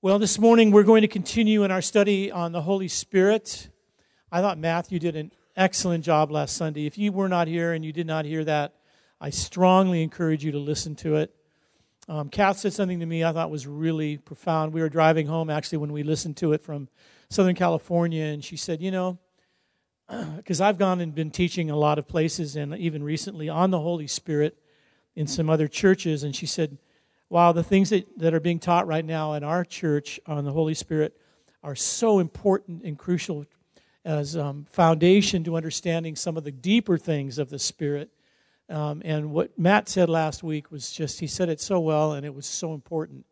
Well, this morning we're going to continue in our study on the Holy Spirit. I thought Matthew did an excellent job last Sunday. If you were not here and you did not hear that, I strongly encourage you to listen to it. Um, Kath said something to me I thought was really profound. We were driving home actually when we listened to it from Southern California, and she said, You know, because I've gone and been teaching a lot of places and even recently on the Holy Spirit in some other churches, and she said, Wow, the things that, that are being taught right now in our church on the Holy Spirit are so important and crucial as um, foundation to understanding some of the deeper things of the Spirit. Um, and what Matt said last week was just, he said it so well, and it was so important.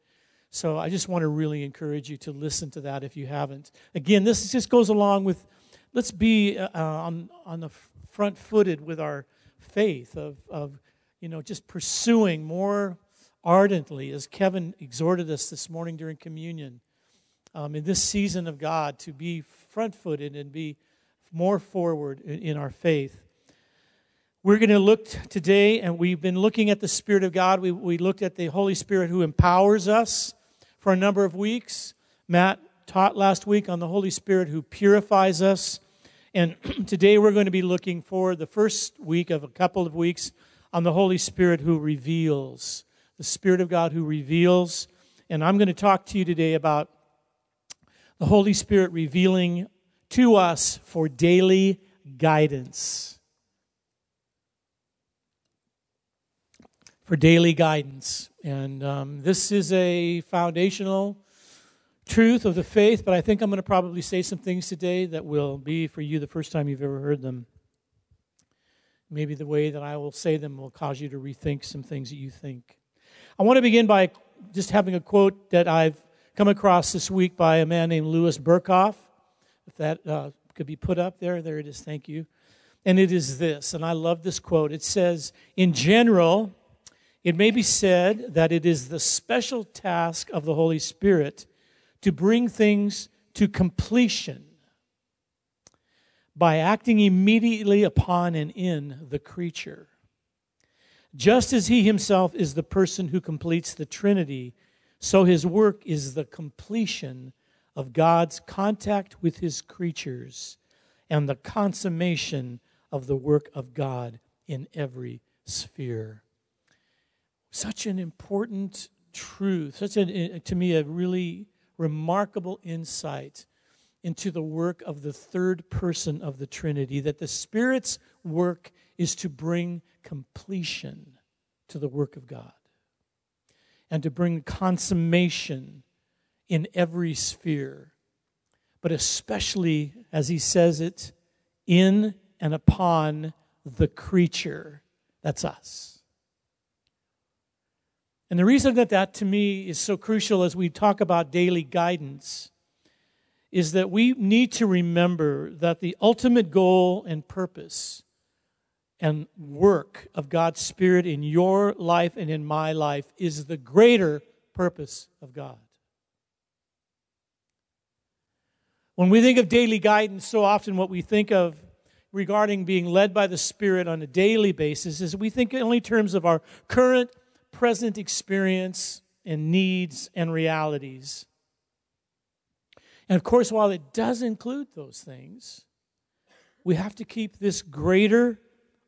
So I just want to really encourage you to listen to that if you haven't. Again, this just goes along with let's be uh, on, on the front footed with our faith of, of, you know, just pursuing more ardently, as Kevin exhorted us this morning during communion, um, in this season of God, to be front footed and be more forward in, in our faith. We're going to look today, and we've been looking at the Spirit of God. We, we looked at the Holy Spirit who empowers us for a number of weeks. Matt taught last week on the Holy Spirit who purifies us. And today we're going to be looking for the first week of a couple of weeks on the Holy Spirit who reveals the Spirit of God who reveals. And I'm going to talk to you today about the Holy Spirit revealing to us for daily guidance. For daily guidance. And um, this is a foundational truth of the faith, but I think I'm going to probably say some things today that will be for you the first time you've ever heard them. Maybe the way that I will say them will cause you to rethink some things that you think. I want to begin by just having a quote that I've come across this week by a man named Louis Berkhof. If that uh, could be put up there, there it is. Thank you. And it is this, and I love this quote. It says, In general, it may be said that it is the special task of the Holy Spirit to bring things to completion by acting immediately upon and in the creature. Just as he himself is the person who completes the Trinity, so his work is the completion of God's contact with his creatures and the consummation of the work of God in every sphere. Such an important truth, such a, eh, to me, a really remarkable insight into the work of the third person of the Trinity, that the Spirit's work is to bring completion to the work of God and to bring consummation in every sphere, but especially, as he says it, in and upon the creature. That's us. And the reason that that to me is so crucial as we talk about daily guidance is that we need to remember that the ultimate goal and purpose and work of God's Spirit in your life and in my life is the greater purpose of God. When we think of daily guidance, so often what we think of regarding being led by the Spirit on a daily basis is we think only in terms of our current, present experience and needs and realities. And of course, while it does include those things, we have to keep this greater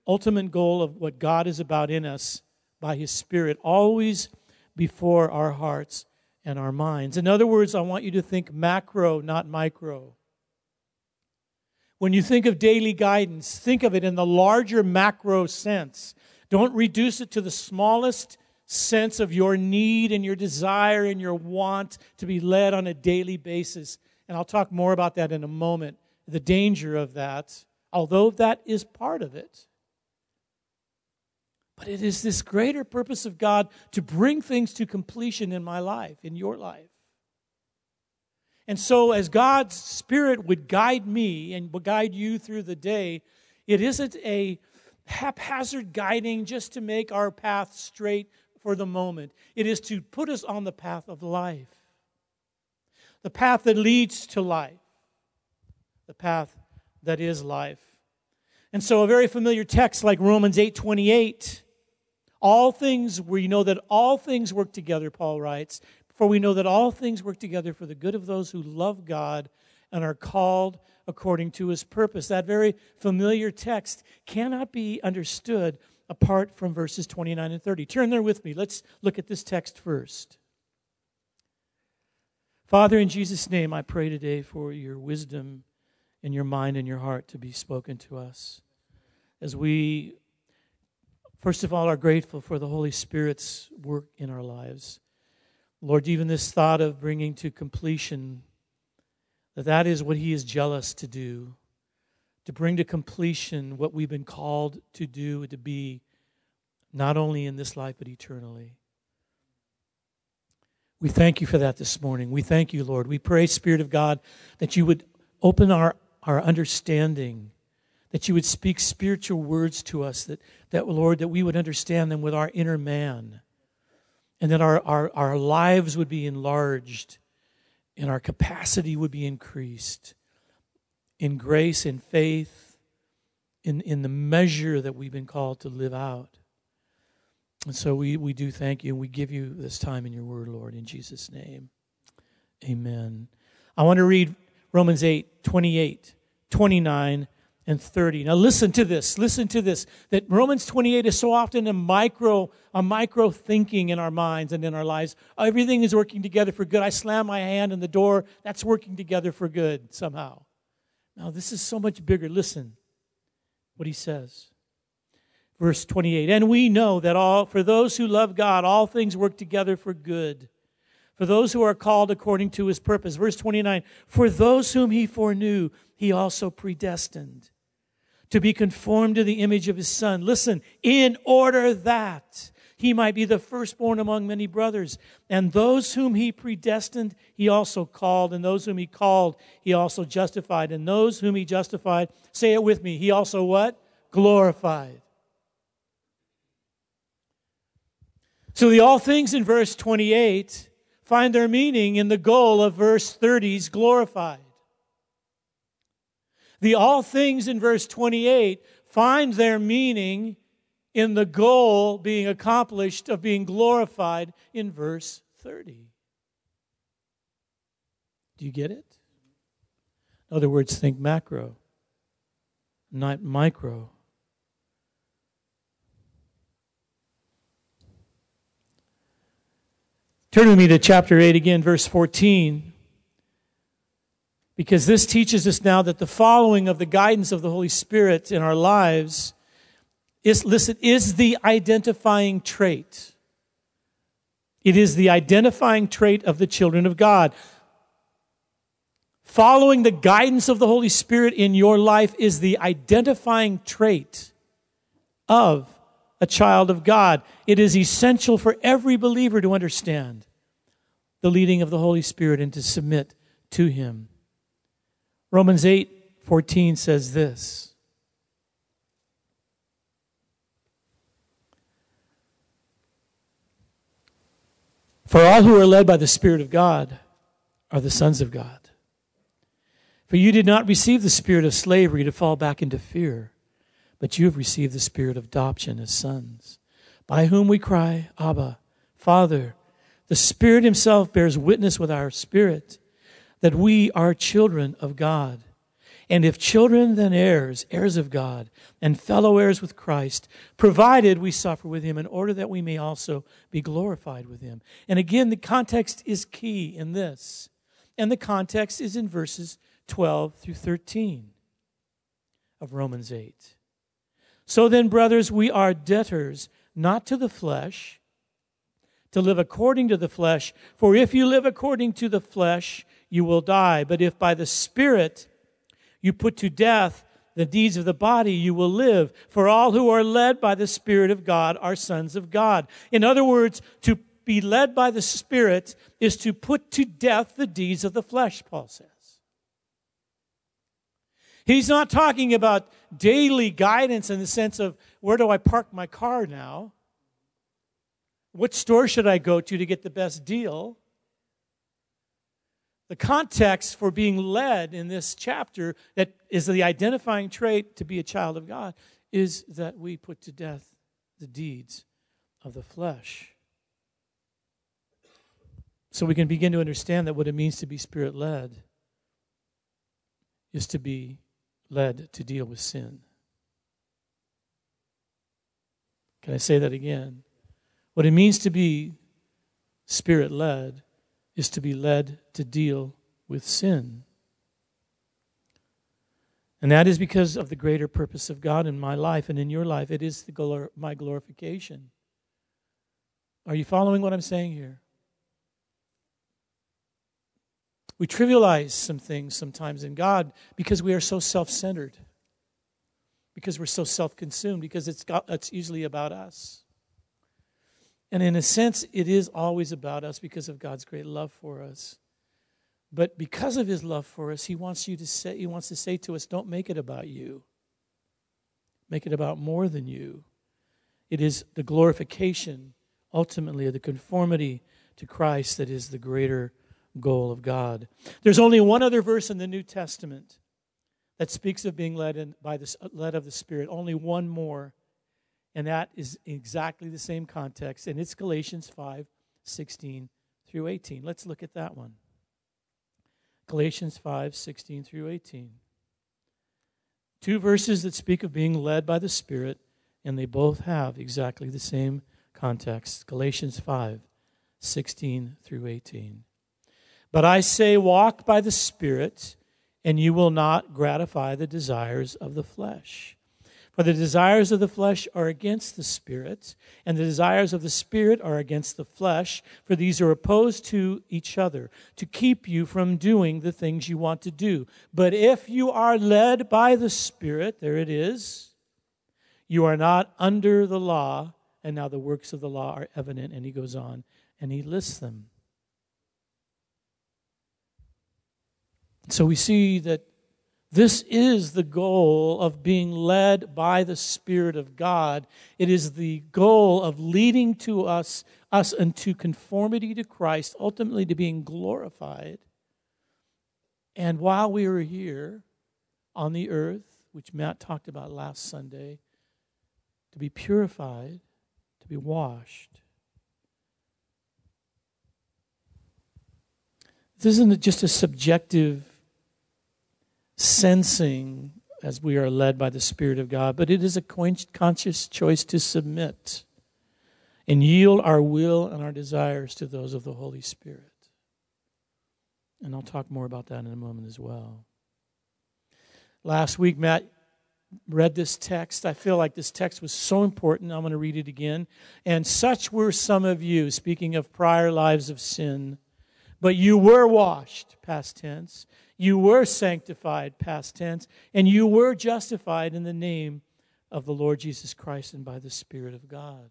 ultimate goal of what God is about in us by His Spirit always before our hearts and our minds. In other words, I want you to think macro, not micro. When you think of daily guidance, think of it in the larger macro sense. Don't reduce it to the smallest sense of your need and your desire and your want to be led on a daily basis. And I'll talk more about that in a moment, the danger of that, although that is part of it. But it is this greater purpose of God to bring things to completion in my life, in your life. And so, as God's Spirit would guide me and would guide you through the day, it isn't a haphazard guiding just to make our path straight for the moment. It is to put us on the path of life, the path that leads to life, the path that is life. And so, a very familiar text like Romans 8 28 all things, we know that all things work together, Paul writes, For we know that all things work together for the good of those who love God and are called according to his purpose. That very familiar text cannot be understood apart from verses 29 and 30. Turn there with me. Let's look at this text first. Father, in Jesus' name, I pray today for your wisdom in your mind and your heart to be spoken to us. As we, first of all, are grateful for the Holy Spirit's work in our lives. Lord, even this thought of bringing to completion that that is what He is jealous to do, to bring to completion what we've been called to do, to be, not only in this life, but eternally. We thank you for that this morning. We thank you, Lord. We pray, Spirit of God, that you would open our, our understanding, that you would speak spiritual words to us, that, that, Lord, that we would understand them with our inner man, and that our, our, our lives would be enlarged and our capacity would be increased in grace in faith, in, in the measure that we've been called to live out. And so we, we do thank you and we give you this time in your word, Lord, in Jesus' name. Amen. I want to read Romans 8, 28, 29, and 30. Now listen to this. Listen to this. That Romans 28 is so often a micro, a micro thinking in our minds and in our lives. Everything is working together for good. I slam my hand in the door. That's working together for good somehow. Now this is so much bigger. Listen what he says verse 28 and we know that all for those who love god all things work together for good for those who are called according to his purpose verse 29 for those whom he foreknew he also predestined to be conformed to the image of his son. Listen in order that he might be the firstborn among many brothers. And those whom he predestined he also called. And those whom he called he also justified. And those whom he justified say it with me he also what? Glorified. So the all things in verse 28 find their meaning in the goal of verse 30's glorified. The all things in verse 28 find their meaning in the goal being accomplished of being glorified in verse 30. Do you get it? In other words, think macro, not micro. Turn with me to chapter 8 again, verse 14. Because this teaches us now that the following of the guidance of the Holy Spirit in our lives is, listen, is the identifying trait. It is the identifying trait of the children of God. Following the guidance of the Holy Spirit in your life is the identifying trait of a child of God. It is essential for every believer to understand the leading of the Holy Spirit and to submit to Him. Romans 8 14 says this. For all who are led by the Spirit of God are the sons of God. For you did not receive the spirit of slavery to fall back into fear but you have received the spirit of adoption as sons, by whom we cry, Abba, Father. The Spirit Himself bears witness with our spirit that we are children of God. And if children, then heirs, heirs of God, and fellow heirs with Christ, provided we suffer with Him in order that we may also be glorified with Him. And again, the context is key in this. And the context is in verses 12 through 13 of Romans 8. So then, brothers, we are debtors, not to the flesh, to live according to the flesh. For if you live according to the flesh, you will die. But if by the Spirit you put to death the deeds of the body, you will live. For all who are led by the Spirit of God are sons of God. In other words, to be led by the Spirit is to put to death the deeds of the flesh, Paul says. He's not talking about daily guidance in the sense of where do I park my car now? What store should I go to to get the best deal? The context for being led in this chapter, that is the identifying trait to be a child of God, is that we put to death the deeds of the flesh. So we can begin to understand that what it means to be spirit led is to be led to deal with sin. Can I say that again? What it means to be spirit led is to be led to deal with sin. And that is because of the greater purpose of God in my life and in your life. It is glor- my glorification. Are you following what I'm saying here? We trivialize some things sometimes in God because we are so self centered, because we're so self consumed, because it's, got, it's usually about us. And in a sense, it is always about us because of God's great love for us. But because of his love for us, he wants you to say he wants to say to us, don't make it about you. Make it about more than you. It is the glorification, ultimately, of the conformity to Christ that is the greater goal of God. There's only one other verse in the New Testament that speaks of being led in, by the led of the Spirit. Only one more. And that is exactly the same context. And it's Galatians 5 16 through 18. Let's look at that one. Galatians 5 16 through 18. Two verses that speak of being led by the Spirit, and they both have exactly the same context. Galatians 5 16 through 18. But I say, walk by the Spirit, and you will not gratify the desires of the flesh. For the desires of the flesh are against the Spirit, and the desires of the Spirit are against the flesh, for these are opposed to each other, to keep you from doing the things you want to do. But if you are led by the Spirit, there it is, you are not under the law, and now the works of the law are evident. And he goes on and he lists them. So we see that this is the goal of being led by the Spirit of God. It is the goal of leading to us, us into conformity to Christ, ultimately to being glorified. And while we are here on the earth, which Matt talked about last Sunday, to be purified, to be washed. This isn't just a subjective sensing as we are led by the Spirit of God, but it is a conscious choice to submit and yield our will and our desires to those of the Holy Spirit. And I'll talk more about that in a moment as well. Last week, Matt read this text. I feel like this text was so important. I'm going to read it again. And such were some of you, speaking of prior lives of sin, but you were washed, past tense. You were sanctified, past tense, and you were justified in the name of the Lord Jesus Christ and by the Spirit of God.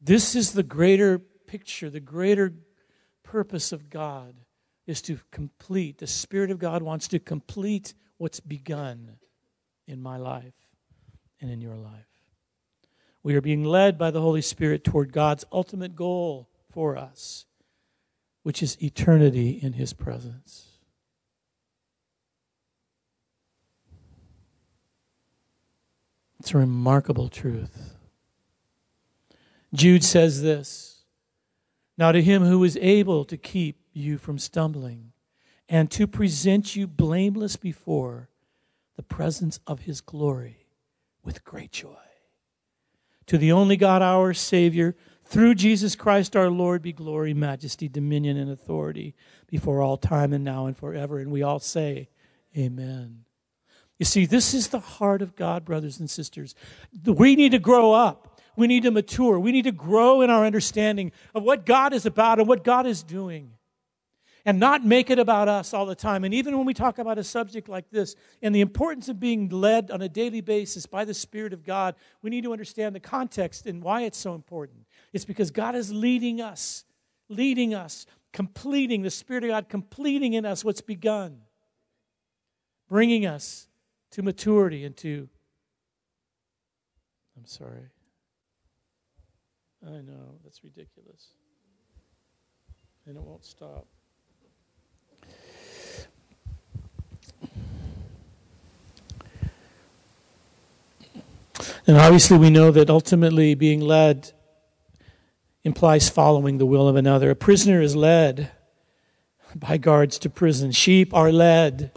This is the greater picture, the greater purpose of God is to complete. The Spirit of God wants to complete what's begun in my life and in your life. We are being led by the Holy Spirit toward God's ultimate goal for us which is eternity in his presence. It's a remarkable truth. Jude says this Now to him who is able to keep you from stumbling and to present you blameless before the presence of his glory with great joy. To the only God, our Savior, through Jesus Christ our Lord be glory, majesty, dominion, and authority before all time and now and forever. And we all say, Amen. You see, this is the heart of God, brothers and sisters. We need to grow up. We need to mature. We need to grow in our understanding of what God is about and what God is doing and not make it about us all the time. And even when we talk about a subject like this and the importance of being led on a daily basis by the Spirit of God, we need to understand the context and why it's so important. It's because God is leading us, leading us, completing, the Spirit of God completing in us what's begun, bringing us to maturity and to. I'm sorry. I know, that's ridiculous. And it won't stop. And obviously, we know that ultimately being led implies following the will of another. A prisoner is led by guards to prison. Sheep are led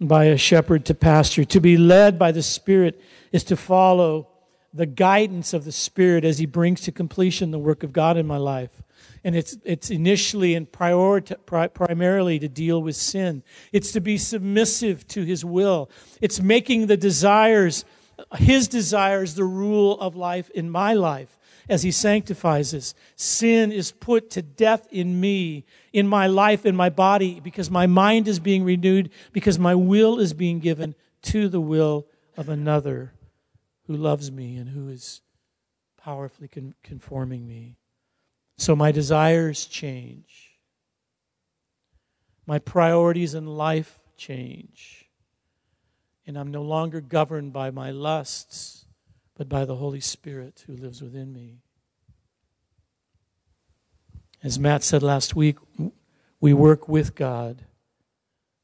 by a shepherd to pasture. To be led by the Spirit is to follow the guidance of the Spirit as He brings to completion the work of God in my life. And it's, it's initially and priori- primarily to deal with sin. It's to be submissive to His will. It's making the desires, His desires, the rule of life in my life as He sanctifies us. Sin is put to death in me, in my life, in my body, because my mind is being renewed, because my will is being given to the will of another who loves me and who is powerfully con- conforming me. So my desires change. My priorities in life change. And I'm no longer governed by my lusts, but by the Holy Spirit who lives within me. As Matt said last week, we work with God.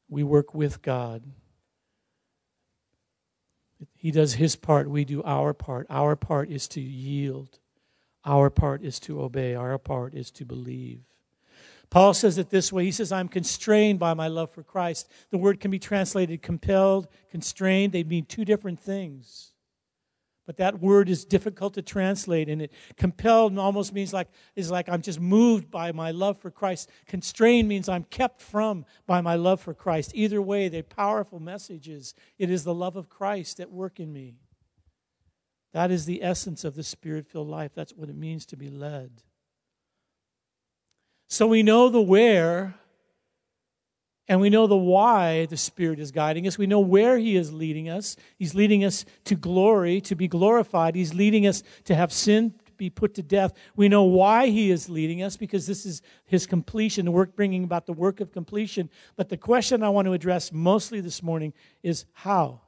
We work with God. He does his part, we do our part. Our part is to yield, our part is to obey, our part is to believe. Paul says it this way He says, I'm constrained by my love for Christ. The word can be translated compelled, constrained. They mean two different things. But that word is difficult to translate, and it compelled almost means like is like I'm just moved by my love for Christ. Constrained means I'm kept from by my love for Christ. Either way, they're powerful messages. It is the love of Christ at work in me. That is the essence of the spirit filled life. That's what it means to be led. So we know the where and we know the why the Spirit is guiding us. We know where He is leading us. He's leading us to glory, to be glorified. He's leading us to have sin to be put to death. We know why He is leading us because this is His completion, the work bringing about the work of completion. But the question I want to address mostly this morning is how?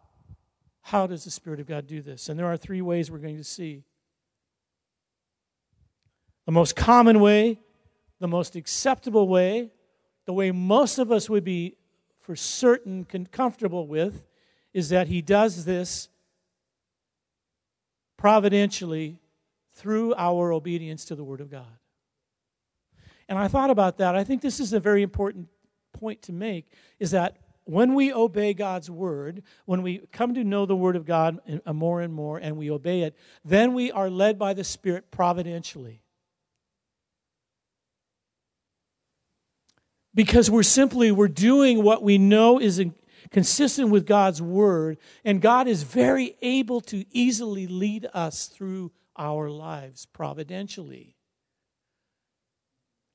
How does the Spirit of God do this? And there are three ways we're going to see. The most common way, the most acceptable way, the way most of us would be for certain comfortable with is that he does this providentially through our obedience to the Word of God. And I thought about that. I think this is a very important point to make is that when we obey God's Word, when we come to know the Word of God more and more and we obey it, then we are led by the Spirit providentially. Because we're simply we're doing what we know is consistent with God's word and God is very able to easily lead us through our lives providentially.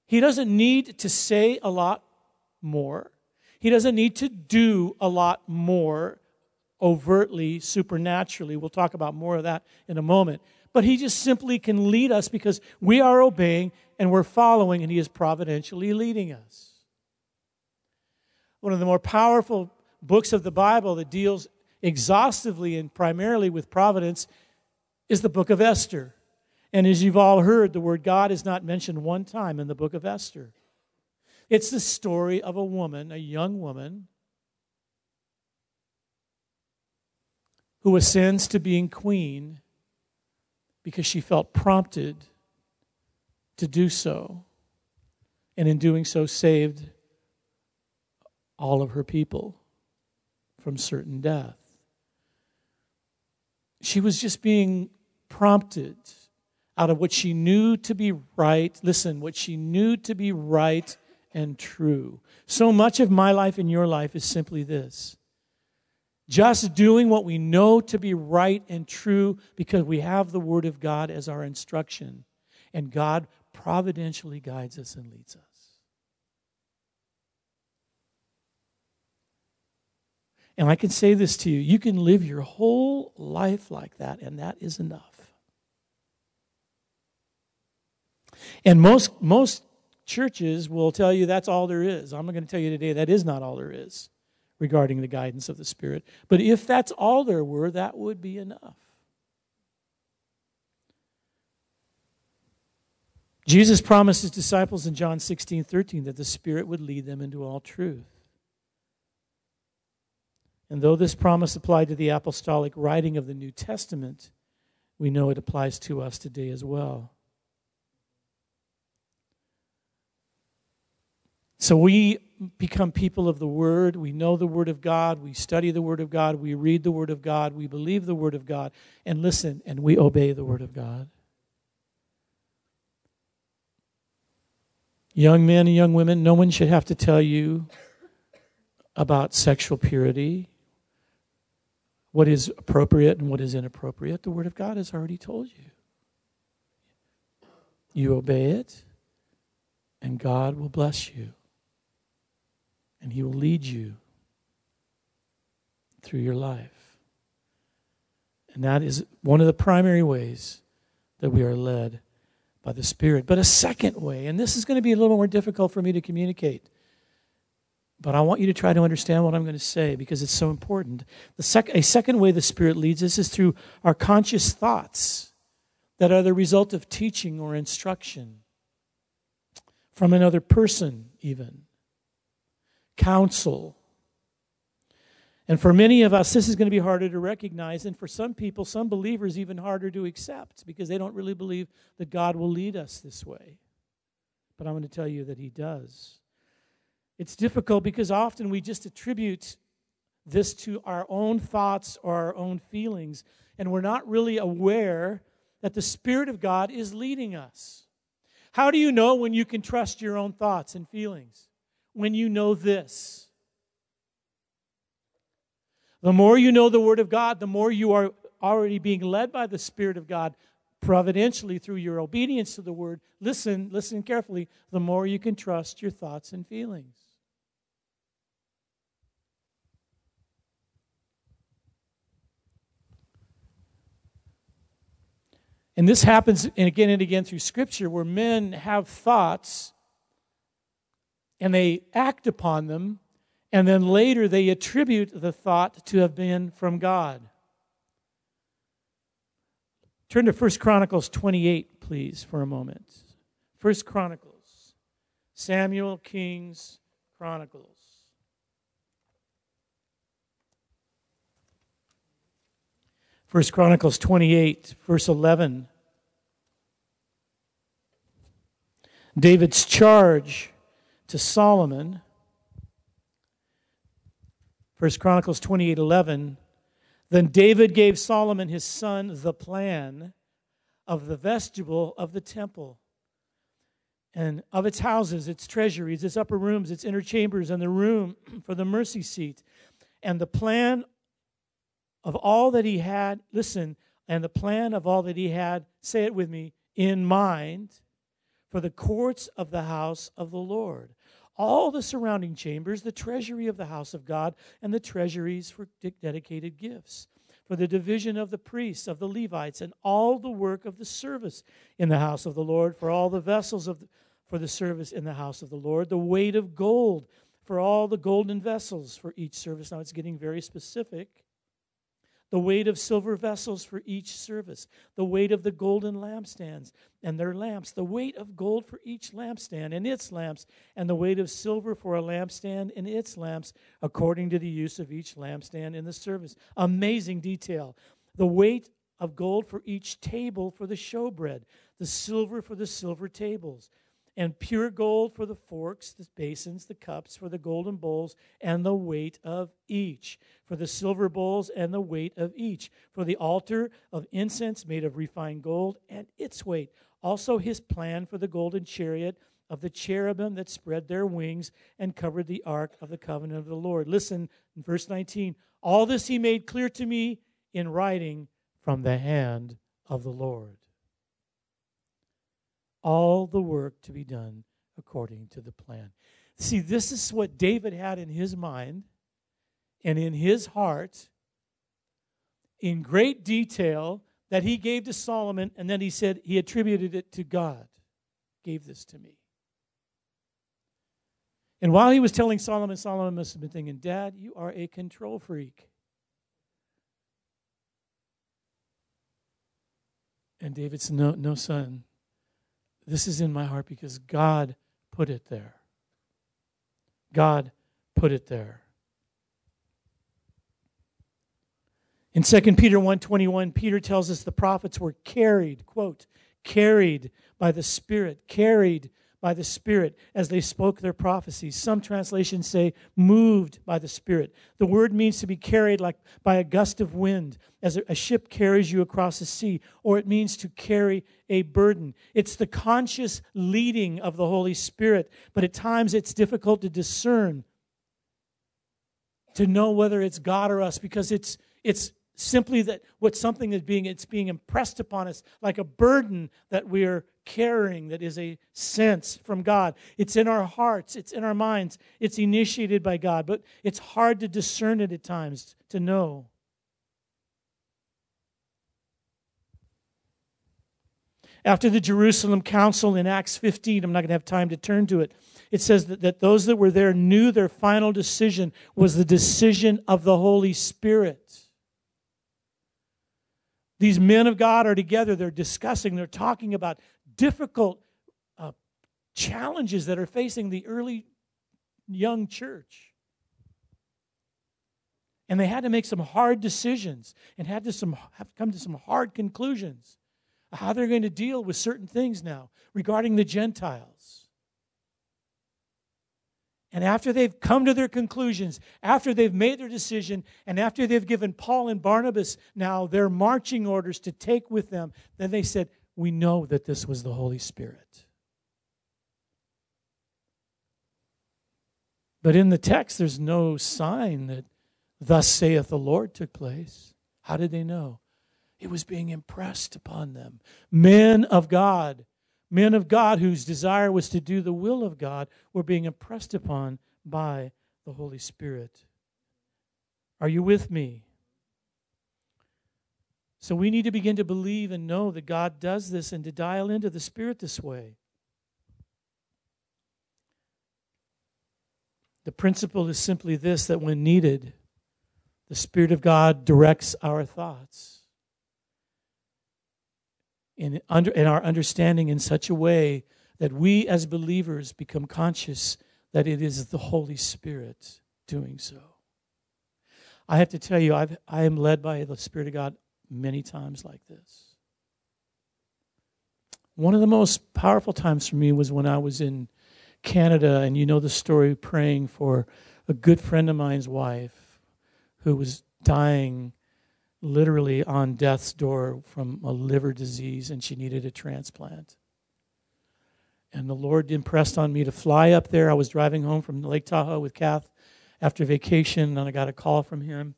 He doesn't need to say a lot more. He doesn't need to do a lot more overtly, supernaturally. We'll talk about more of that in a moment. But he just simply can lead us because we are obeying and we're following, and he is providentially leading us one of the more powerful books of the Bible that deals exhaustively and primarily with providence is the book of Esther. And as you've all heard, the word God is not mentioned one time in the book of Esther. It's the story of a woman, a young woman, who ascends to being queen because she felt prompted to do so. And in doing so, saved all of her people from certain death. She was just being prompted out of what she knew to be right. Listen, what she knew to be right and true. So much of my life and your life is simply this just doing what we know to be right and true because we have the Word of God as our instruction. And God providentially guides us and leads us. And I can say this to you you can live your whole life like that, and that is enough. And most, most churches will tell you that's all there is. I'm going to tell you today that is not all there is regarding the guidance of the Spirit. But if that's all there were, that would be enough. Jesus promised his disciples in John 16 13 that the Spirit would lead them into all truth. And though this promise applied to the apostolic writing of the New Testament, we know it applies to us today as well. So we become people of the Word. We know the Word of God. We study the Word of God. We read the Word of God. We believe the Word of God. And listen, and we obey the Word of God. Young men and young women, no one should have to tell you about sexual purity what is appropriate and what is inappropriate. The Word of God has already told you. You obey it, and God will bless you and He will lead you through your life. And that is one of the primary ways that we are led by the Spirit. But a second way, and this is going to be a little more difficult for me to communicate, but I want you to try to understand what I'm going to say because it's so important. The sec- a second way the Spirit leads us is through our conscious thoughts that are the result of teaching or instruction from another person, even counsel. And for many of us, this is going to be harder to recognize. And for some people, some believers, even harder to accept because they don't really believe that God will lead us this way. But I'm going to tell you that He does. It's difficult because often we just attribute this to our own thoughts or our own feelings, and we're not really aware that the Spirit of God is leading us. How do you know when you can trust your own thoughts and feelings? when you know this. The more you know the Word of God, the more you are already being led by the Spirit of God providentially through your obedience to the Word. Listen, listen carefully, the more you can trust your thoughts and feelings. And this happens again and again through Scripture where men have thoughts and they act upon them, and then later they attribute the thought to have been from God. Turn to 1 Chronicles 28, please, for a moment. 1 Chronicles, Samuel, Kings, Chronicles. First Chronicles 28, verse 11. David's charge to Solomon. First Chronicles 28 11. Then David gave Solomon his son the plan of the vestibule of the temple and of its houses, its treasuries, its upper rooms, its inner chambers, and the room for the mercy seat. And the plan of all that he had, listen, and the plan of all that he had, say it with me, in mind for the courts of the house of the Lord all the surrounding chambers, the treasury of the house of God, and the treasuries for dedicated gifts, for the division of the priests, of the Levites, and all the work of the service in the house of the Lord, for all the vessels of the, for the service in the house of the Lord, the weight of gold for all the golden vessels for each service. Now it's getting very specific the weight of silver vessels for each service, the weight of the golden lampstands and their lamps, the weight of gold for each lampstand and its lamps, and the weight of silver for a lampstand and its lamps, according to the use of each lampstand in the service. Amazing detail. The weight of gold for each table for the showbread, the silver for the silver tables and pure gold for the forks, the basins, the cups, for the golden bowls, and the weight of each, for the silver bowls, and the weight of each, for the altar of incense made of refined gold, and its weight. Also, his plan for the golden chariot of the cherubim that spread their wings and covered the ark of the covenant of the Lord. Listen, in verse 19 all this he made clear to me in writing from the hand of the Lord all the work to be done according to the plan. See, this is what David had in his mind and in his heart in great detail that he gave to Solomon, and then he said he attributed it to God. Gave this to me. And while he was telling Solomon, Solomon must have been thinking, Dad, you are a control freak. And David said, No, no, son. This is in my heart because God put it there. God put it there. In 2 Peter 1:21, Peter tells us the prophets were carried, quote, carried by the Spirit, carried by the Spirit as they spoke their prophecies. Some translations say moved by the Spirit. The word means to be carried like by a gust of wind, as a ship carries you across the sea, or it means to carry a burden. It's the conscious leading of the Holy Spirit, but at times it's difficult to discern, to know whether it's God or us, because it's it's simply that what something is being it's being impressed upon us like a burden that we're carrying that is a sense from God. It's in our hearts, it's in our minds, it's initiated by God, but it's hard to discern it at times to know. After the Jerusalem Council in Acts 15, I'm not going to have time to turn to it. It says that, that those that were there knew their final decision was the decision of the Holy Spirit. These men of God are together, they're discussing, they're talking about difficult uh, challenges that are facing the early young church. And they had to make some hard decisions and had to some, have come to some hard conclusions how they're going to deal with certain things now regarding the Gentiles. And after they've come to their conclusions, after they've made their decision, and after they've given Paul and Barnabas now their marching orders to take with them, then they said, We know that this was the Holy Spirit. But in the text, there's no sign that thus saith the Lord took place. How did they know? It was being impressed upon them. Men of God Men of God whose desire was to do the will of God were being impressed upon by the Holy Spirit. Are you with me? So we need to begin to believe and know that God does this and to dial into the Spirit this way. The principle is simply this that when needed, the Spirit of God directs our thoughts in, under, in our understanding in such a way that we as believers become conscious that it is the Holy Spirit doing so. I have to tell you, I've, I am led by the Spirit of God many times like this. One of the most powerful times for me was when I was in Canada, and you know the story praying for a good friend of mine's wife who was dying literally on death's door from a liver disease and she needed a transplant. And the Lord impressed on me to fly up there. I was driving home from Lake Tahoe with Kath after vacation, and I got a call from him,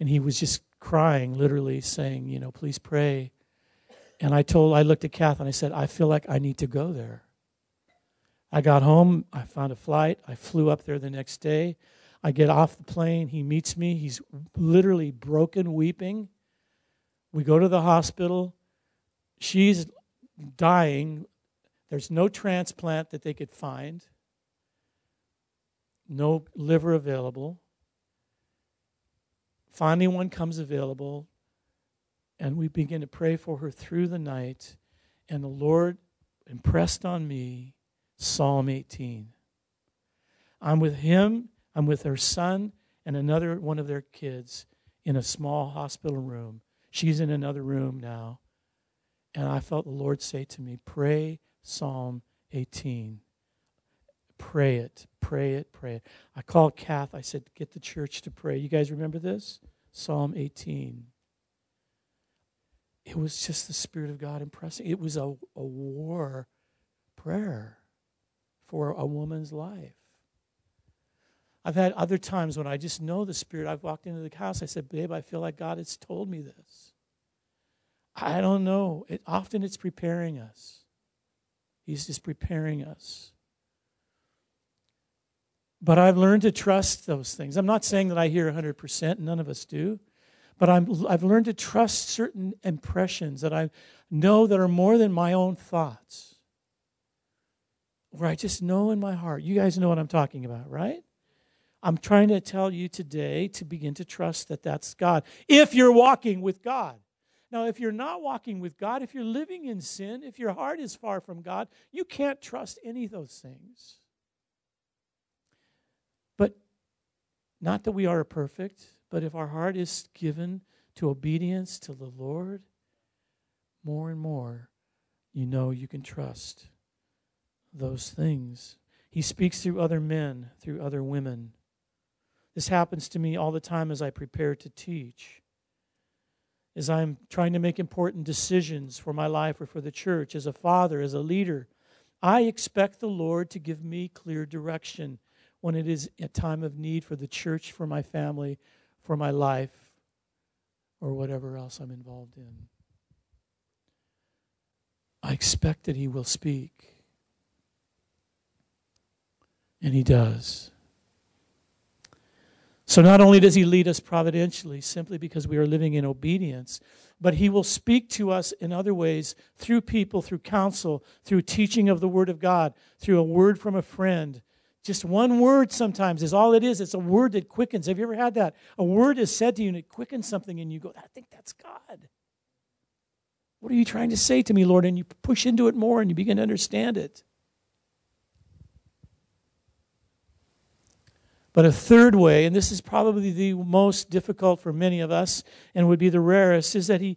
and he was just crying, literally saying, You know, please pray. And I told, I looked at Kath and I said, I feel like I need to go there. I got home, I found a flight, I flew up there the next day. I get off the plane. He meets me. He's literally broken, weeping. We go to the hospital. She's dying. There's no transplant that they could find, no liver available. Finally, one comes available, and we begin to pray for her through the night. And the Lord impressed on me Psalm 18. I'm with him I'm with her son and another one of their kids in a small hospital room. She's in another room now. And I felt the Lord say to me, Pray Psalm 18. Pray it, pray it, pray it. I called Kath. I said, Get the church to pray. You guys remember this? Psalm 18. It was just the Spirit of God impressing. It was a, a war prayer for a woman's life. I've had other times when I just know the Spirit. I've walked into the house. I said, Babe, I feel like God has told me this. I don't know. It, often it's preparing us. He's just preparing us. But I've learned to trust those things. I'm not saying that I hear 100%, none of us do. But I'm, I've learned to trust certain impressions that I know that are more than my own thoughts. Where I just know in my heart. You guys know what I'm talking about, right? I'm trying to tell you today to begin to trust that that's God. If you're walking with God. Now, if you're not walking with God, if you're living in sin, if your heart is far from God, you can't trust any of those things. But not that we are perfect, but if our heart is given to obedience to the Lord, more and more, you know you can trust those things. He speaks through other men, through other women. This happens to me all the time as I prepare to teach. As I'm trying to make important decisions for my life or for the church, as a father, as a leader, I expect the Lord to give me clear direction when it is a time of need for the church, for my family, for my life, or whatever else I'm involved in. I expect that He will speak. And He does. So not only does He lead us providentially, simply because we are living in obedience, but He will speak to us in other ways through people, through counsel, through teaching of the Word of God, through a word from a friend. Just one word sometimes is all it is. It's a word that quickens. Have you ever had that? A word is said to you and it quickens something, and you go, I think that's God. What are you trying to say to me, Lord? And you push into it more and you begin to understand it. But a third way, and this is probably the most difficult for many of us and would be the rarest, is that he,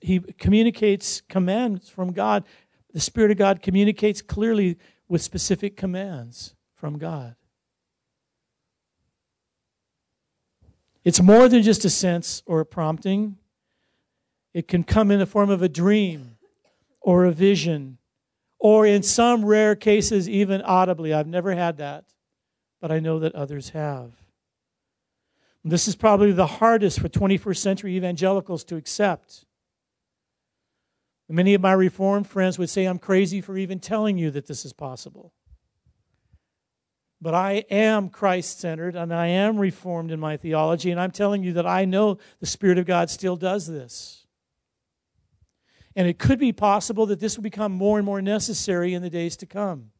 he communicates commands from God. The Spirit of God communicates clearly with specific commands from God. It's more than just a sense or a prompting, it can come in the form of a dream or a vision, or in some rare cases, even audibly. I've never had that but I know that others have. This is probably the hardest for 21st century evangelicals to accept. Many of my Reformed friends would say I'm crazy for even telling you that this is possible. But I am Christ centered and I am reformed in my theology, and I'm telling you that I know the Spirit of God still does this. And it could be possible that this will become more and more necessary in the days to come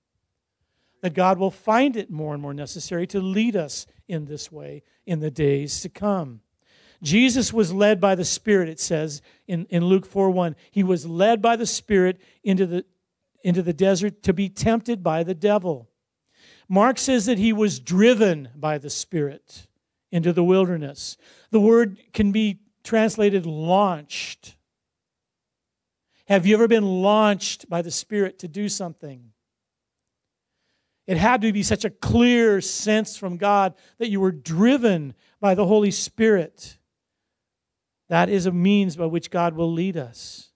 that God will find it more and more necessary to lead us in this way in the days to come. Jesus was led by the Spirit, it says in, in Luke 4 1. He was led by the Spirit into the, into the desert to be tempted by the devil. Mark says that he was driven by the Spirit into the wilderness. The word can be translated launched. Have you ever been launched by the Spirit to do something? It had to be such a clear sense from God that you were driven by the Holy Spirit. That is a means by which God will lead us.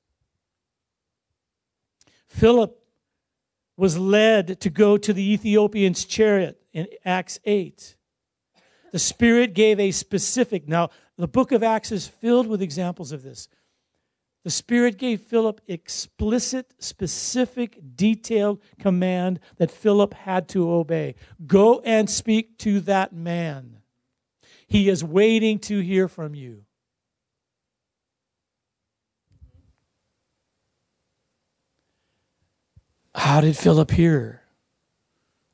Philip was led to go to the Ethiopian's chariot in Acts 8. The Spirit gave a specific, now, the book of Acts is filled with examples of this. The Spirit gave Philip explicit, specific, detailed command that Philip had to obey. Go and speak to that man. He is waiting to hear from you. How did Philip hear?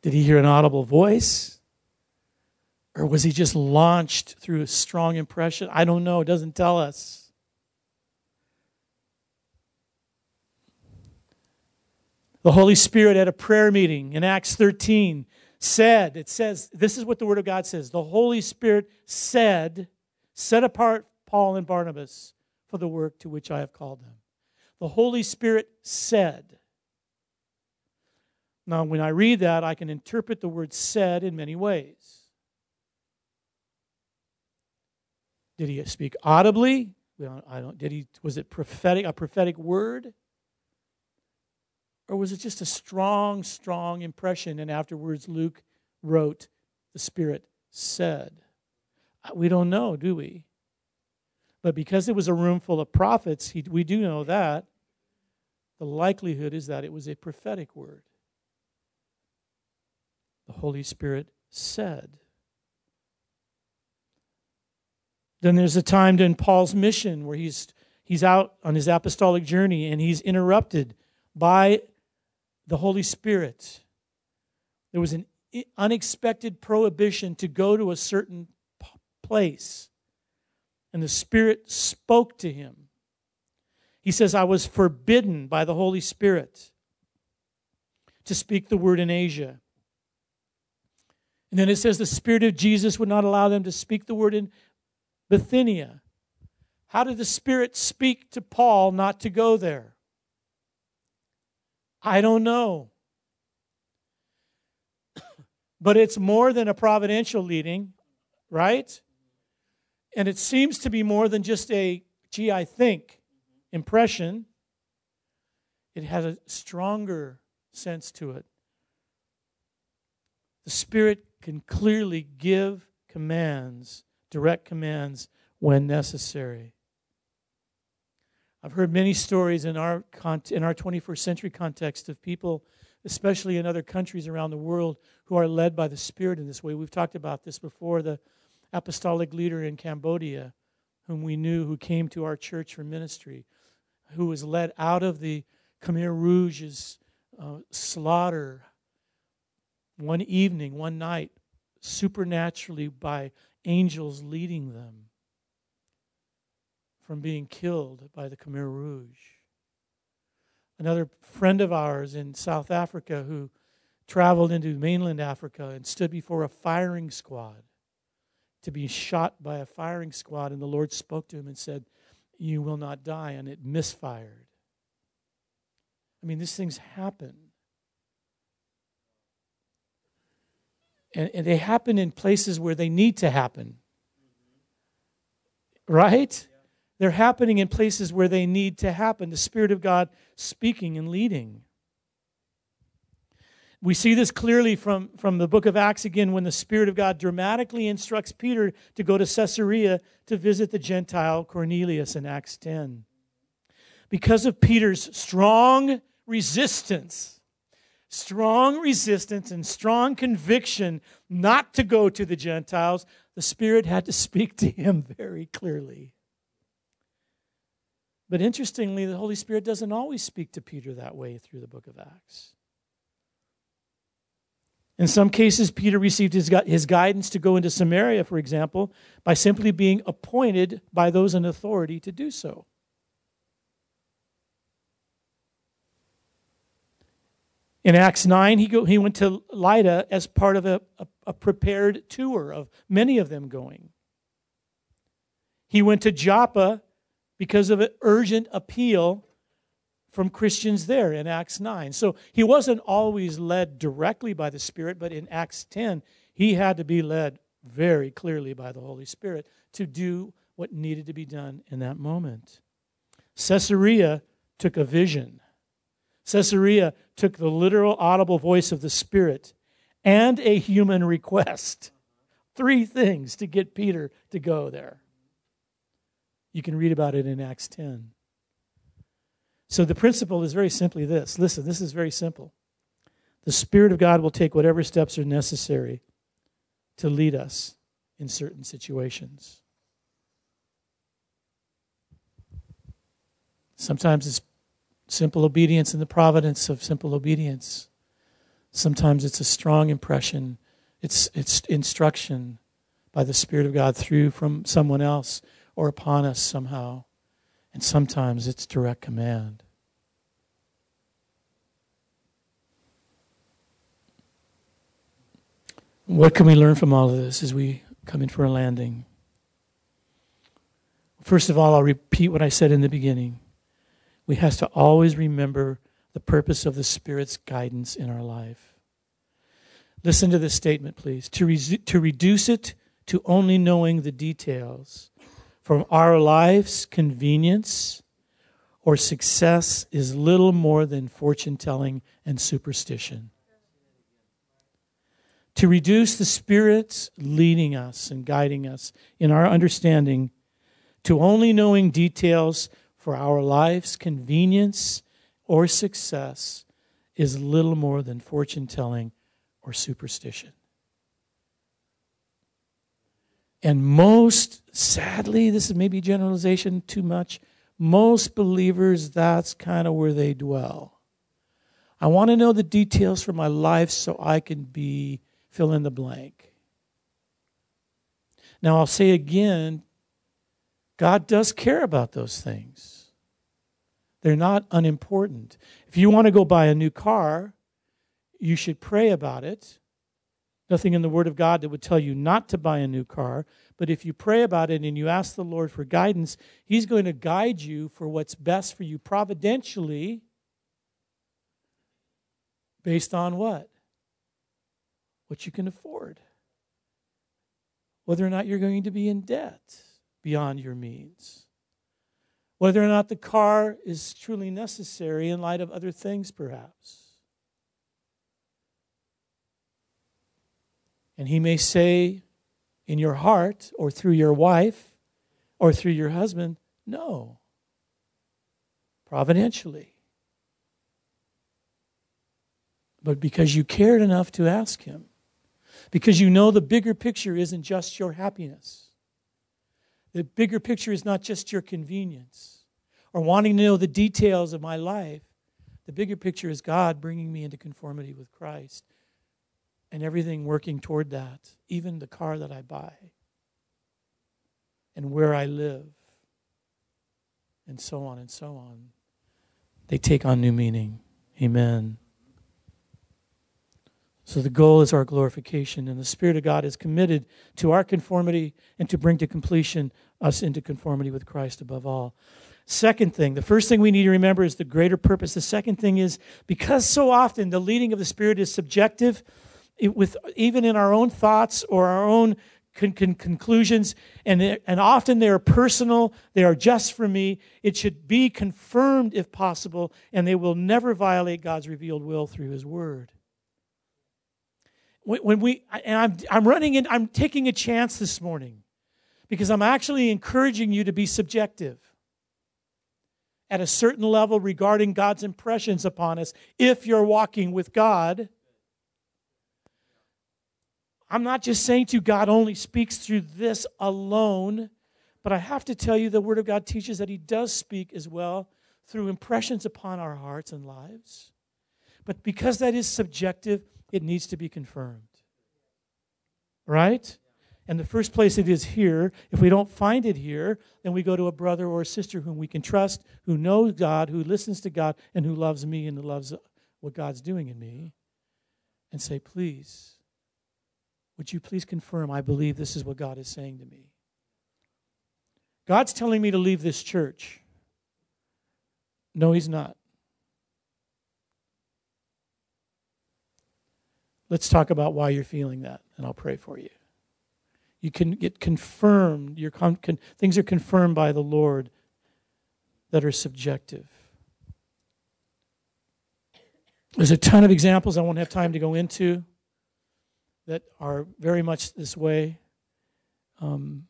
Did he hear an audible voice? Or was he just launched through a strong impression? I don't know. It doesn't tell us. The Holy Spirit at a prayer meeting in Acts 13 said, it says, this is what the Word of God says. The Holy Spirit said, set apart Paul and Barnabas for the work to which I have called them. The Holy Spirit said. Now, when I read that, I can interpret the word said in many ways. Did he speak audibly? I don't, did he, was it prophetic, a prophetic word? Or was it just a strong, strong impression? And afterwards, Luke wrote, The Spirit said. Uh, we don't know, do we? But because it was a room full of prophets, he, we do know that. The likelihood is that it was a prophetic word. The Holy Spirit said. Then there's a time in Paul's mission where he's, he's out on his apostolic journey and he's interrupted by the Holy Spirit. There was an unexpected prohibition to go to a certain place. And the Spirit spoke to him. He says, I was forbidden by the Holy Spirit to speak the word in Asia. And then it says the Spirit of Jesus would not allow them to speak the word in Bithynia. How did the Spirit speak to Paul not to go there? I don't know. but it's more than a providential leading, right? And it seems to be more than just a, gee, I think impression. It has a stronger sense to it. The Spirit can clearly give commands, direct commands, when necessary. I've heard many stories in our, in our 21st century context of people, especially in other countries around the world, who are led by the Spirit in this way. We've talked about this before. The apostolic leader in Cambodia, whom we knew, who came to our church for ministry, who was led out of the Khmer Rouge's uh, slaughter one evening, one night, supernaturally by angels leading them from being killed by the Khmer Rouge. Another friend of ours in South Africa who traveled into mainland Africa and stood before a firing squad to be shot by a firing squad, and the Lord spoke to him and said, You will not die, and it misfired. I mean, these things happen. And, and they happen in places where they need to happen. Right? They're happening in places where they need to happen. The Spirit of God speaking and leading. We see this clearly from, from the book of Acts again when the Spirit of God dramatically instructs Peter to go to Caesarea to visit the Gentile Cornelius in Acts 10. Because of Peter's strong resistance, strong resistance and strong conviction not to go to the Gentiles, the Spirit had to speak to him very clearly. But interestingly, the Holy Spirit doesn't always speak to Peter that way through the book of Acts. In some cases, Peter received his, his guidance to go into Samaria, for example, by simply being appointed by those in authority to do so. In Acts 9, he, go, he went to Lydda as part of a, a, a prepared tour of many of them going. He went to Joppa because of an urgent appeal from Christians there in Acts 9. So he wasn't always led directly by the Spirit, but in Acts 10, he had to be led very clearly by the Holy Spirit to do what needed to be done in that moment. Caesarea took a vision. Caesarea took the literal audible voice of the Spirit and a human request. Three things to get Peter to go there. You can read about it in Acts 10. So the principle is very simply this listen, this is very simple. The Spirit of God will take whatever steps are necessary to lead us in certain situations. Sometimes it's simple obedience in the providence of simple obedience. Sometimes it's a strong impression, it's, it's instruction by the Spirit of God through from someone else or upon us somehow. And sometimes it's direct command. What can we learn from all of this as we come in for a landing? First of all, I'll repeat what I said in the beginning. We have to always remember the purpose of the Spirit's guidance in our life. Listen to this statement, please. To, re- to reduce it to only knowing the details from our life's convenience or success is little more than fortune telling and superstition. To reduce the Spirit's leading us and guiding us in our understanding to only knowing details for our life's convenience or success is little more than fortune telling or superstition. And most, sadly, this is maybe generalization too much, most believers, that's kind of where they dwell. I want to know the details for my life so I can be fill in the blank. Now, I'll say again, God does care about those things. They're not unimportant. If you want to go buy a new car, you should pray about it nothing in the Word of God that would tell you not to buy a new car. But if you pray about it and you ask the Lord for guidance, He's going to guide you for what's best for you providentially based on what? what you can afford, whether or not you're going to be in debt beyond your means, whether or not the car is truly necessary in light of other things, perhaps. And he may say in your heart or through your wife or through your husband, no, providentially. But because you cared enough to ask him, because you know the bigger picture isn't just your happiness, the bigger picture is not just your convenience or wanting to know the details of my life. The bigger picture is God bringing me into conformity with Christ and everything working toward that, even the car that I buy and where I live, and so on and so on. They take on new meaning. Amen. So the goal is our glorification, and the Spirit of God is committed to our conformity and to bring to completion us into conformity with Christ above all. Second thing, the first thing we need to remember is the greater purpose. The second thing is because so often the leading of the Spirit is subjective, it, with even in our own thoughts or our own con- con- conclusions, and, and often they are personal, they are just for me. It should be confirmed if possible, and they will never violate God's revealed will through His Word. When, when we, and I'm, I'm running in, I'm taking a chance this morning because I'm actually encouraging you to be subjective at a certain level regarding God's impressions upon us if you're walking with God I'm not just saying to you, God only speaks through this alone, but I have to tell you, the Word of God teaches that He does speak as well through impressions upon our hearts and lives. But because that is subjective, it needs to be confirmed. Right? And the first place it is here. If we don't find it here, then we go to a brother or a sister whom we can trust, who knows God, who listens to God, and who loves me and loves what God's doing in me, and say, please would you please confirm I believe this is what God is saying to me? God's telling me to leave this church. No, He's not. Let's talk about why you're feeling that, and I'll pray for you. You can get confirmed, your con- con- things are confirmed by the Lord that are subjective. There's a ton of examples I won't have time to go into that are very much this way. Um,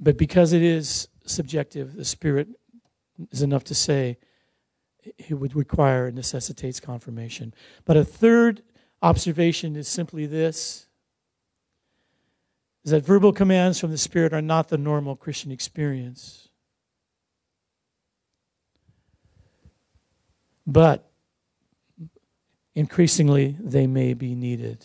but because it is subjective, the Spirit is enough to say it would require and necessitates confirmation. But a third observation is simply this is that verbal commands from the Spirit are not the normal Christian experience. But increasingly they may be needed.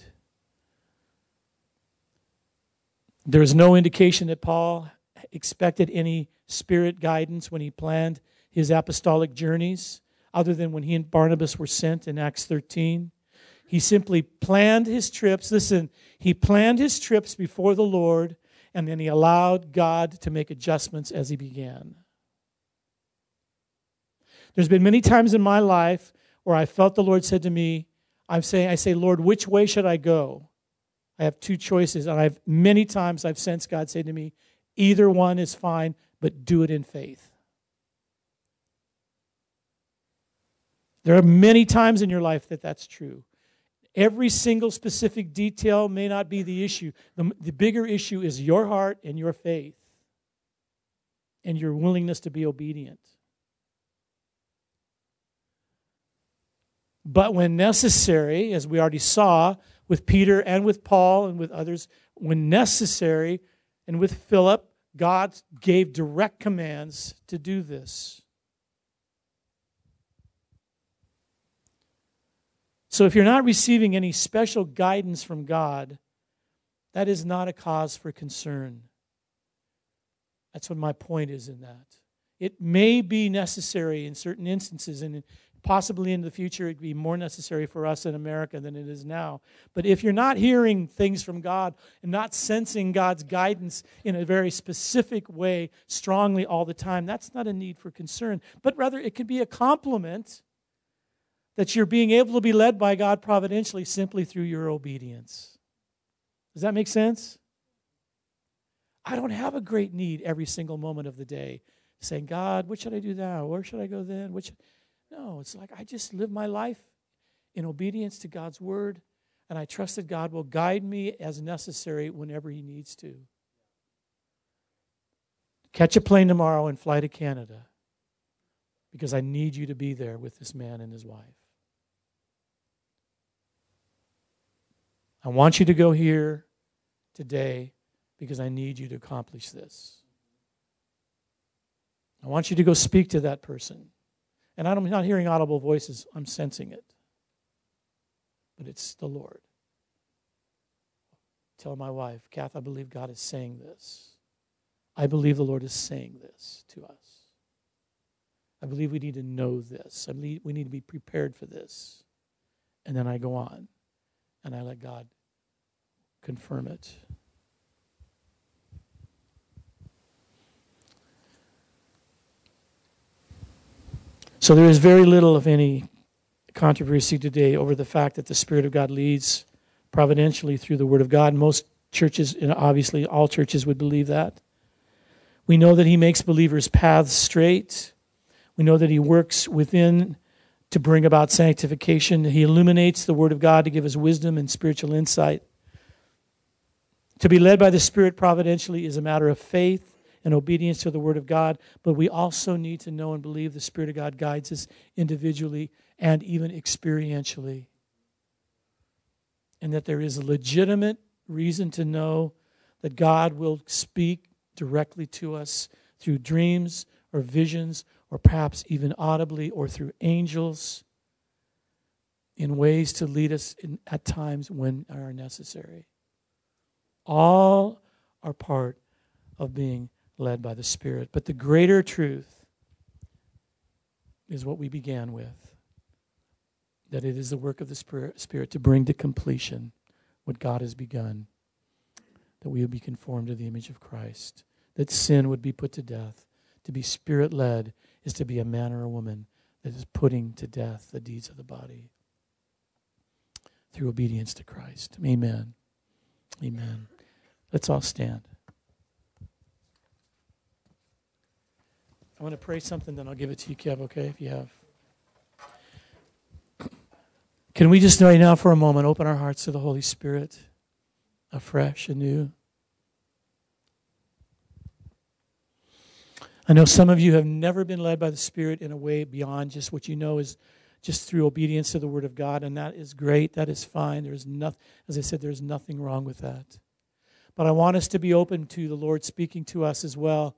There is no indication that Paul expected any spirit guidance when he planned his apostolic journeys, other than when he and Barnabas were sent in Acts 13. He simply planned his trips. Listen, he planned his trips before the Lord, and then he allowed God to make adjustments as he began. There's been many times in my life where I felt the Lord said to me, I'm saying, I say, Lord, which way should I go? I have two choices. And I've many times I've sensed God say to me, either one is fine, but do it in faith. There are many times in your life that that's true. Every single specific detail may not be the issue. The, the bigger issue is your heart and your faith and your willingness to be obedient. But when necessary, as we already saw with Peter and with Paul and with others, when necessary, and with Philip, God gave direct commands to do this. So if you're not receiving any special guidance from God, that is not a cause for concern. That's what my point is in that. It may be necessary in certain instances, and Possibly in the future, it'd be more necessary for us in America than it is now. But if you're not hearing things from God and not sensing God's guidance in a very specific way, strongly all the time, that's not a need for concern. But rather, it can be a compliment that you're being able to be led by God providentially simply through your obedience. Does that make sense? I don't have a great need every single moment of the day saying, God, what should I do now? Where should I go then? Which No, it's like I just live my life in obedience to God's word, and I trust that God will guide me as necessary whenever He needs to. Catch a plane tomorrow and fly to Canada because I need you to be there with this man and his wife. I want you to go here today because I need you to accomplish this. I want you to go speak to that person. And I'm not hearing audible voices, I'm sensing it. But it's the Lord. Tell my wife, Kath, I believe God is saying this. I believe the Lord is saying this to us. I believe we need to know this. I believe we need to be prepared for this. And then I go on and I let God confirm it. So there is very little, of any, controversy today over the fact that the Spirit of God leads providentially through the Word of God. Most churches, and obviously all churches, would believe that. We know that He makes believers' paths straight. We know that He works within to bring about sanctification. He illuminates the Word of God to give us wisdom and spiritual insight. To be led by the Spirit providentially is a matter of faith and obedience to the Word of God, but we also need to know and believe the Spirit of God guides us individually and even experientially. And that there is a legitimate reason to know that God will speak directly to us through dreams or visions or perhaps even audibly or through angels in ways to lead us in, at times when are necessary. All are part of being led by the Spirit. But the greater truth is what we began with that it is the work of the Spirit, to bring to completion what God has begun, that we would be conformed to the image of Christ, that sin would be put to death. To be Spirit led is to be a man or a woman that is putting to death the deeds of the body through obedience to Christ. Amen. Amen. Let's all stand. I want to pray something, then I'll give it to you, Kev, okay, if you have. Can we just right now for a moment open our hearts to the Holy Spirit afresh, anew? I know some of you have never been led by the Spirit in a way beyond just what you know is just through obedience to the Word of God, and that is great. That is fine. There's nothing, as I said, there's nothing wrong with that. But I want us to be open to the Lord speaking to us as well,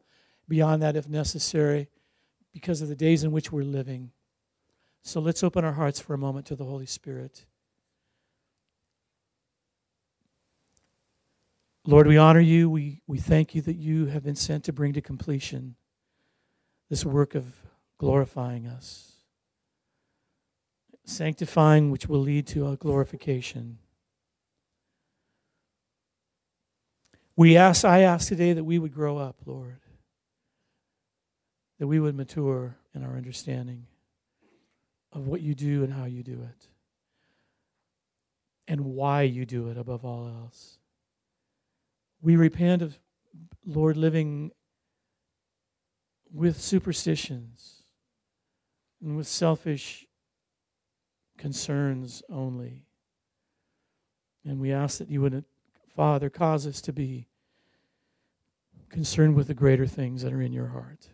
beyond that if necessary, because of the days in which we're living. So let's open our hearts for a moment to the Holy Spirit. Lord, we honor you. We, we thank you that you have been sent to bring to completion this work of glorifying us, sanctifying, which will lead to a glorification. We ask, I ask today that we would grow up, Lord, that we would mature in our understanding of what you do and how you do it, and why you do it above all else. We repent of, Lord, living with superstitions and with selfish concerns only. And we ask that you would, Father, cause us to be concerned with the greater things that are in your heart.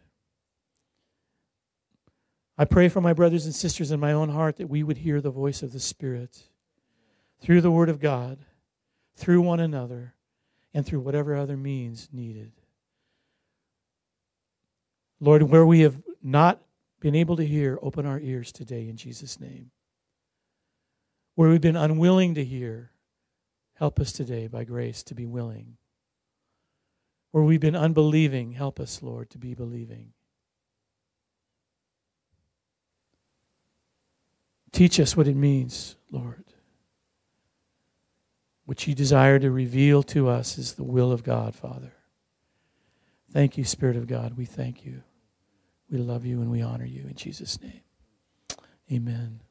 I pray for my brothers and sisters in my own heart that we would hear the voice of the Spirit through the Word of God, through one another, and through whatever other means needed. Lord, where we have not been able to hear, open our ears today in Jesus' name. Where we've been unwilling to hear, help us today by grace to be willing. Where we've been unbelieving, help us, Lord, to be believing. Teach us what it means, Lord. What you desire to reveal to us is the will of God, Father. Thank you, Spirit of God. We thank you. We love you and we honor you in Jesus' name. Amen.